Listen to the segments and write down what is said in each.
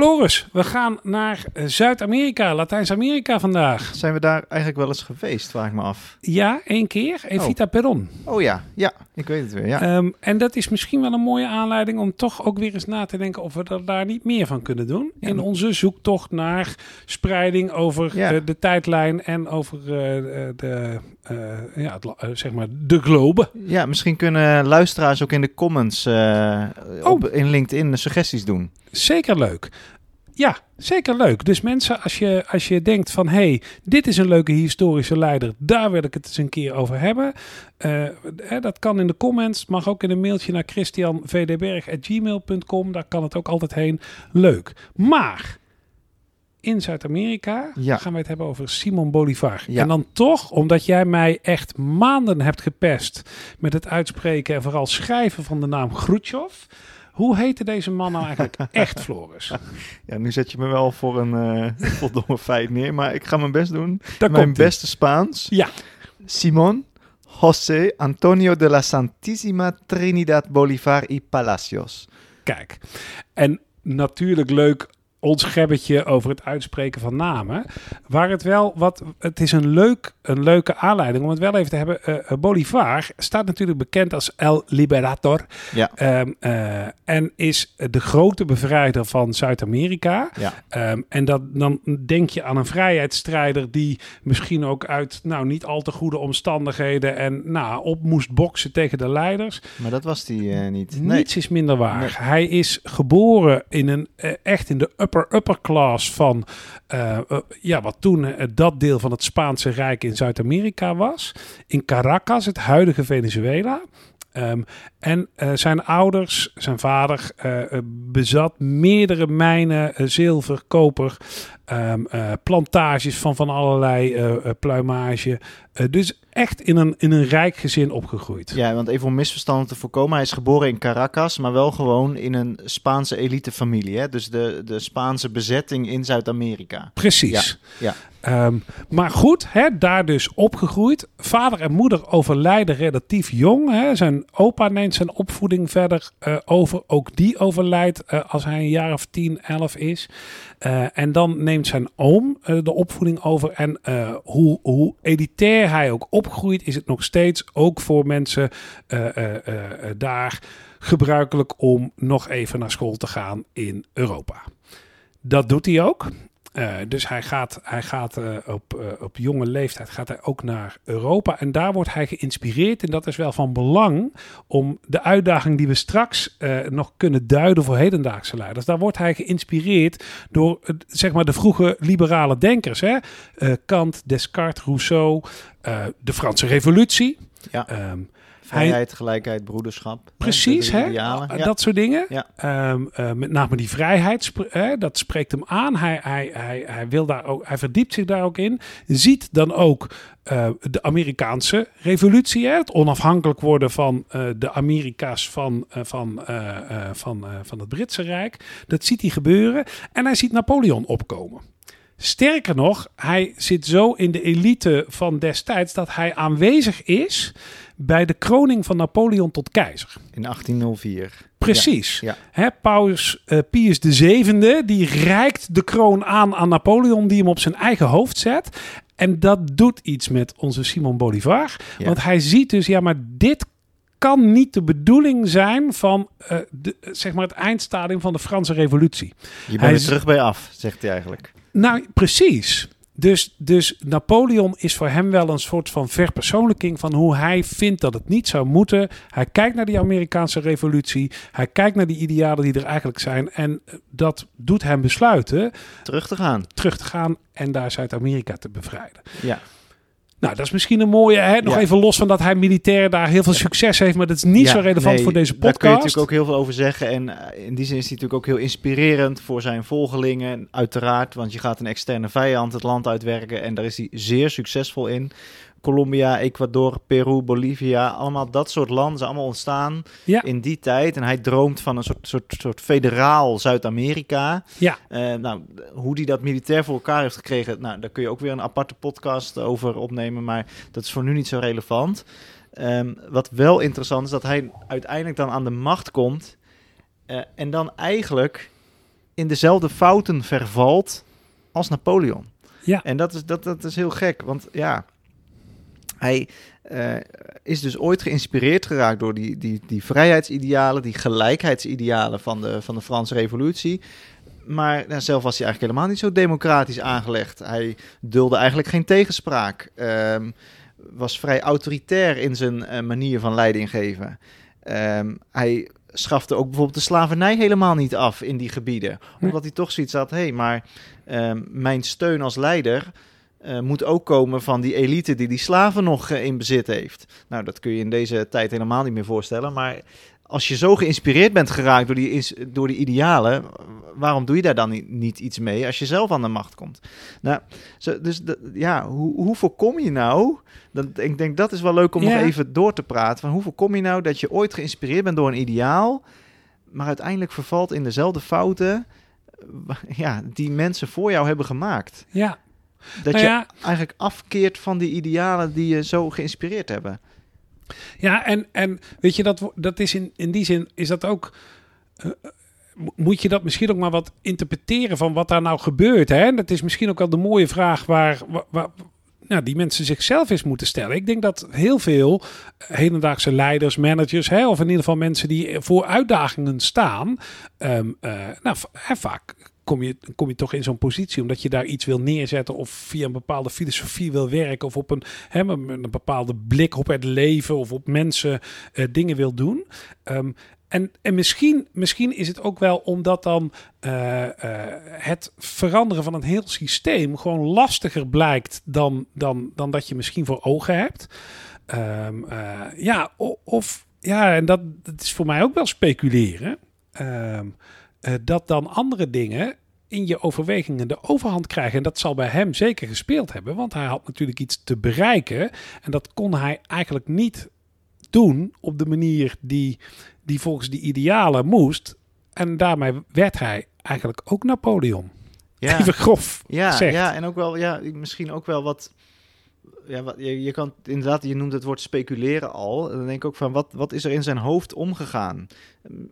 Floris, we gaan naar eh, Zuid-Amerika, Latijns-Amerika vandaag. Zijn we daar eigenlijk wel eens geweest, vraag ik me af. Ja, één keer. Evita Perron. Oh ja, ja, ik weet het weer. Ja. Ehm, en dat is misschien wel een mooie aanleiding om toch ook weer eens na te denken of we er daar niet meer van kunnen doen. Ja. In onze zoektocht naar spreiding over Ja. eh, de tijdlijn en over eh, de, eh, ja, het zeg maar de globe. ja, misschien kunnen luisteraars ook in de comments eh, op, Oh. in LinkedIn suggesties doen. Zeker leuk. Ja, zeker leuk. Dus mensen, als je, als je denkt van... hé, hey, dit is een leuke historische leider... daar wil ik het eens een keer over hebben. eh, dat kan in de comments. Mag ook in een mailtje naar christianvdberg.gmail.com. Daar kan het ook altijd heen. Leuk. Maar... In Zuid-Amerika Ja. gaan we het hebben over Simon Bolivar. Ja. En dan toch, omdat jij mij echt maanden hebt gepest met het uitspreken en vooral schrijven van de naam Khrushchev. Hoe heette deze man nou eigenlijk echt, Floris? Ja, nu zet je me wel voor een voldomme feit neer, maar ik ga mijn best doen. Daar mijn beste Spaans. Ja. Simón José Antonio de la Santísima Trinidad Bolivar y Palacios. Kijk. En natuurlijk leuk ons gebbetje over het uitspreken van namen. Waar het wel wat. Het is een, leuk, een leuke aanleiding om het wel even te hebben. Eh, eh, Bolivar staat natuurlijk bekend als El Liberator. Ja. Ehm, eh, en is de grote bevrijder van Zuid-Amerika. Ja. Ehm, en dat, dan denk je aan een vrijheidsstrijder die misschien ook uit nou, niet al te goede omstandigheden en nou, op moest boksen tegen de leiders. Maar dat was die niet. Nee. Niets is minder waar. Nee. Hij is geboren in een, echt in de upper upper class van ja, wat toen dat deel van het Spaanse Rijk in Zuid-Amerika was. In Caracas, het huidige Venezuela. Ehm, en eh, zijn ouders, zijn vader, eh, eh, bezat meerdere mijnen, zilver, koper, ehm, eh, plantages van van allerlei pluimage. Eh, dus echt in een, in een rijk gezin opgegroeid. Ja, want even om misverstanden te voorkomen. Hij is geboren in Caracas, maar wel gewoon in een Spaanse elitefamilie. Hè? Dus de, de Spaanse bezetting in Zuid-Amerika. Precies. Ja, Ehm, maar goed, hè, daar dus opgegroeid. Vader en moeder overlijden relatief jong. Hè. Zijn opa neemt zijn opvoeding verder eh, over. Ook die overlijdt eh, als hij een jaar of 10, 11 is. En dan neemt zijn oom de opvoeding over. En hoe, hoe elitair hij ook opgroeit, is het nog steeds ook voor mensen eh, eh, eh, daar gebruikelijk om nog even naar school te gaan in Europa. Dat doet hij ook. Eh, dus hij gaat, hij gaat eh, op, eh, op jonge leeftijd gaat hij ook naar Europa. En daar wordt hij geïnspireerd. En dat is wel van belang om de uitdaging die we straks nog kunnen duiden voor hedendaagse leiders. Daar wordt hij geïnspireerd door zeg maar de vroege liberale denkers. Hè? Kant, Descartes, Rousseau, de Franse Revolutie. Ja. Ehm, Vrijheid, gelijkheid, broederschap. Precies, hè? Ja. dat soort dingen. Ja. Ehm, eh, met name die vrijheid, hè, dat spreekt hem aan. Hij, hij, hij, hij, wil daar ook, hij verdiept zich daar ook in. Ziet dan ook eh, de Amerikaanse revolutie, hè, het onafhankelijk worden van eh, de Amerika's van, van, van, van het Britse Rijk. Dat ziet hij gebeuren. En hij ziet Napoleon opkomen. Sterker nog, hij zit zo in de elite van destijds dat hij aanwezig is bij de kroning van Napoleon tot keizer. In 1804. Precies. Ja. Hè, Paus eh, Pius VII, die reikt de kroon aan aan Napoleon, die hem op zijn eigen hoofd zet. En dat doet iets met onze Simon Bolivar. Ja. Want hij ziet dus, ja, maar dit kan niet de bedoeling zijn van eh, de, zeg maar het eindstadium van de Franse revolutie. Je Hij bent er is- terug bij af, zegt hij eigenlijk. Nou, precies. Dus, dus Napoleon is voor hem wel een soort van verpersoonlijking van hoe hij vindt dat het niet zou moeten. Hij kijkt naar die Amerikaanse revolutie. Hij kijkt naar die idealen die er eigenlijk zijn. En eh, dat doet hem besluiten Terug te gaan. terug te gaan en daar Zuid-Amerika te bevrijden. Ja. Nou, dat is misschien een mooie, hè? nog Ja. even los van dat hij militair daar heel veel succes heeft, maar dat is niet Ja, zo relevant nee, voor deze Daar kun je podcast. natuurlijk ook heel veel over zeggen. En eh, in die zin is hij natuurlijk ook heel inspirerend voor zijn volgelingen. Uiteraard, want je gaat een externe vijand het land uitwerken. En daar is hij zeer succesvol in. Colombia, Ecuador, Peru, Bolivia. Allemaal dat soort landen zijn allemaal ontstaan Ja. in die tijd. En hij droomt van een soort, soort, soort federaal Zuid-Amerika. Ja. Eh, nou, hoe hij dat militair voor elkaar heeft gekregen, nou, daar kun je ook weer een aparte podcast over opnemen. Maar dat is voor nu niet zo relevant. Ehm, wat wel interessant is dat hij uiteindelijk dan aan de macht komt. eh, en dan eigenlijk in dezelfde fouten vervalt als Napoleon. Ja. En dat is, dat, dat is heel gek, want ja, hij uh, is dus ooit geïnspireerd geraakt door die, die, die vrijheidsidealen, die gelijkheidsidealen van de, van de Franse Revolutie. Maar nou, zelf was hij eigenlijk helemaal niet zo democratisch aangelegd. Hij dulde eigenlijk geen tegenspraak. Um, was vrij autoritair in zijn uh, manier van leiding geven. Um, hij schafte ook bijvoorbeeld de slavernij helemaal niet af in die gebieden. Omdat hij toch zoiets had, hé, hey, maar um, mijn steun als leider uh, moet ook komen van die elite die die slaven nog uh, in bezit heeft. Nou, dat kun je in deze tijd helemaal niet meer voorstellen. Maar als je zo geïnspireerd bent geraakt door die, door die idealen, waarom doe je daar dan niet, niet iets mee als je zelf aan de macht komt? Nou, zo, dus ja, hoe, hoe voorkom je nou? Dat, ik denk dat is wel leuk om ja. nog even door te praten. Van hoe voorkom je nou dat je ooit geïnspireerd bent door een ideaal, maar uiteindelijk vervalt in dezelfde fouten ja, die mensen voor jou hebben gemaakt? Ja. Dat nou je eigenlijk afkeert van die idealen die je zo geïnspireerd hebben. Ja, en, en weet je, dat, dat is in, in die zin is dat ook. Uh, moet je dat misschien ook maar wat interpreteren van wat daar nou gebeurt. Hè? Dat is misschien ook wel de mooie vraag waar, waar, waar nou, die mensen zichzelf eens moeten stellen. Ik denk dat heel veel hedendaagse leiders, managers, hè, of in ieder geval mensen die voor uitdagingen staan, um, uh, nou, vaak kom je, kom je toch in zo'n positie omdat je daar iets wil neerzetten of via een bepaalde filosofie wil werken of op een, hè, een bepaalde blik op het leven of op mensen uh, dingen wil doen. Um, en, en misschien, misschien is het ook wel omdat dan uh, uh, het veranderen van een heel systeem gewoon lastiger blijkt dan, dan, dan dat je misschien voor ogen hebt. Uh, ja, of ja, en dat, dat is voor mij ook wel speculeren. Um, dat dan andere dingen in je overwegingen de overhand krijgen. En dat zal bij hem zeker gespeeld hebben, want hij had natuurlijk iets te bereiken. En dat kon hij eigenlijk niet doen op de manier die, die volgens die idealen moest. En daarmee werd hij eigenlijk ook Napoleon. Ja. Even grof ja, gezegd. Ja, en ook wel, ja, misschien ook wel wat... Ja, wat, je, je kan inderdaad, je noemt het woord speculeren al. En dan denk ik ook van, wat, wat is er in zijn hoofd omgegaan?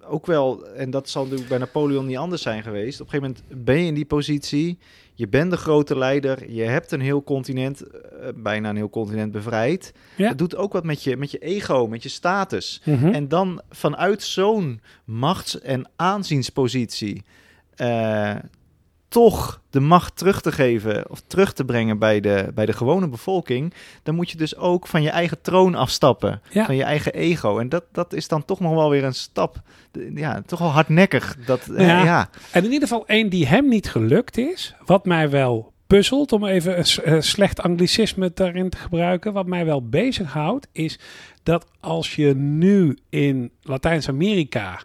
Ook wel, en dat zal natuurlijk bij Napoleon niet anders zijn geweest. Op een gegeven moment ben je in die positie. Je bent de grote leider. Je hebt een heel continent, uh, bijna een heel continent bevrijd. Ja. Dat doet ook wat met je, met je ego, met je status. Mm -hmm. En dan vanuit zo'n machts- en aanzienspositie... Uh, toch de macht terug te geven of terug te brengen bij de, bij de gewone bevolking, dan moet je dus ook van je eigen troon afstappen, ja. van je eigen ego. En dat, dat is dan toch nog wel weer een stap, ja, toch wel hardnekkig. Dat, ja. Uh, ja. En in ieder geval één die hem niet gelukt is, wat mij wel puzzelt, om even een slecht anglicisme daarin te gebruiken, wat mij wel bezighoudt, is dat als je nu in Latijns-Amerika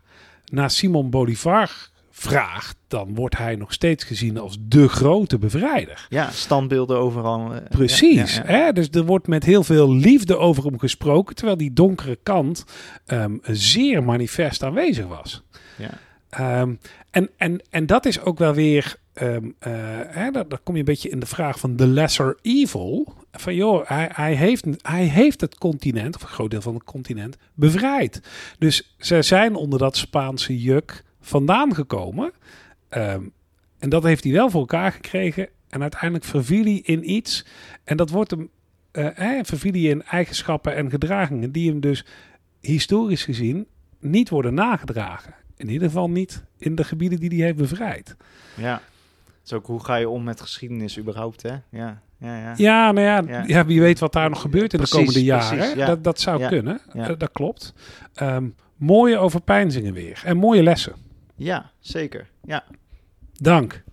naar Simon Bolivar vraagt, dan wordt hij nog steeds gezien als de grote bevrijder. Ja, standbeelden overal. Uh, Precies. Ja, ja, ja. Hè? Dus er wordt met heel veel liefde over hem gesproken, terwijl die donkere kant um, zeer manifest aanwezig was. Um, en, en, en dat is ook wel weer, um, uh, hè, daar, daar kom je een beetje in de vraag van the lesser evil. Van joh, hij, hij, heeft, hij heeft het continent, of een groot deel van het continent, bevrijd. Dus ze zijn onder dat Spaanse juk vandaan gekomen. Um, en dat heeft hij wel voor elkaar gekregen. En uiteindelijk verviel hij in iets. En dat wordt hem. Uh, eh, verviel hij in eigenschappen en gedragingen die hem dus historisch gezien niet worden nagedragen. In ieder geval niet in de gebieden die hij heeft bevrijd. Ja, is ook hoe ga je om met geschiedenis überhaupt, hè? Ja. Ja, ja. ja, nou ja, ja. ja, wie weet wat daar nog gebeurt in precies, de komende jaren. Precies, ja. dat, dat zou kunnen, uh, dat klopt. Um, mooie overpeinzingen weer en mooie lessen. Ja, zeker. Ja. Dank.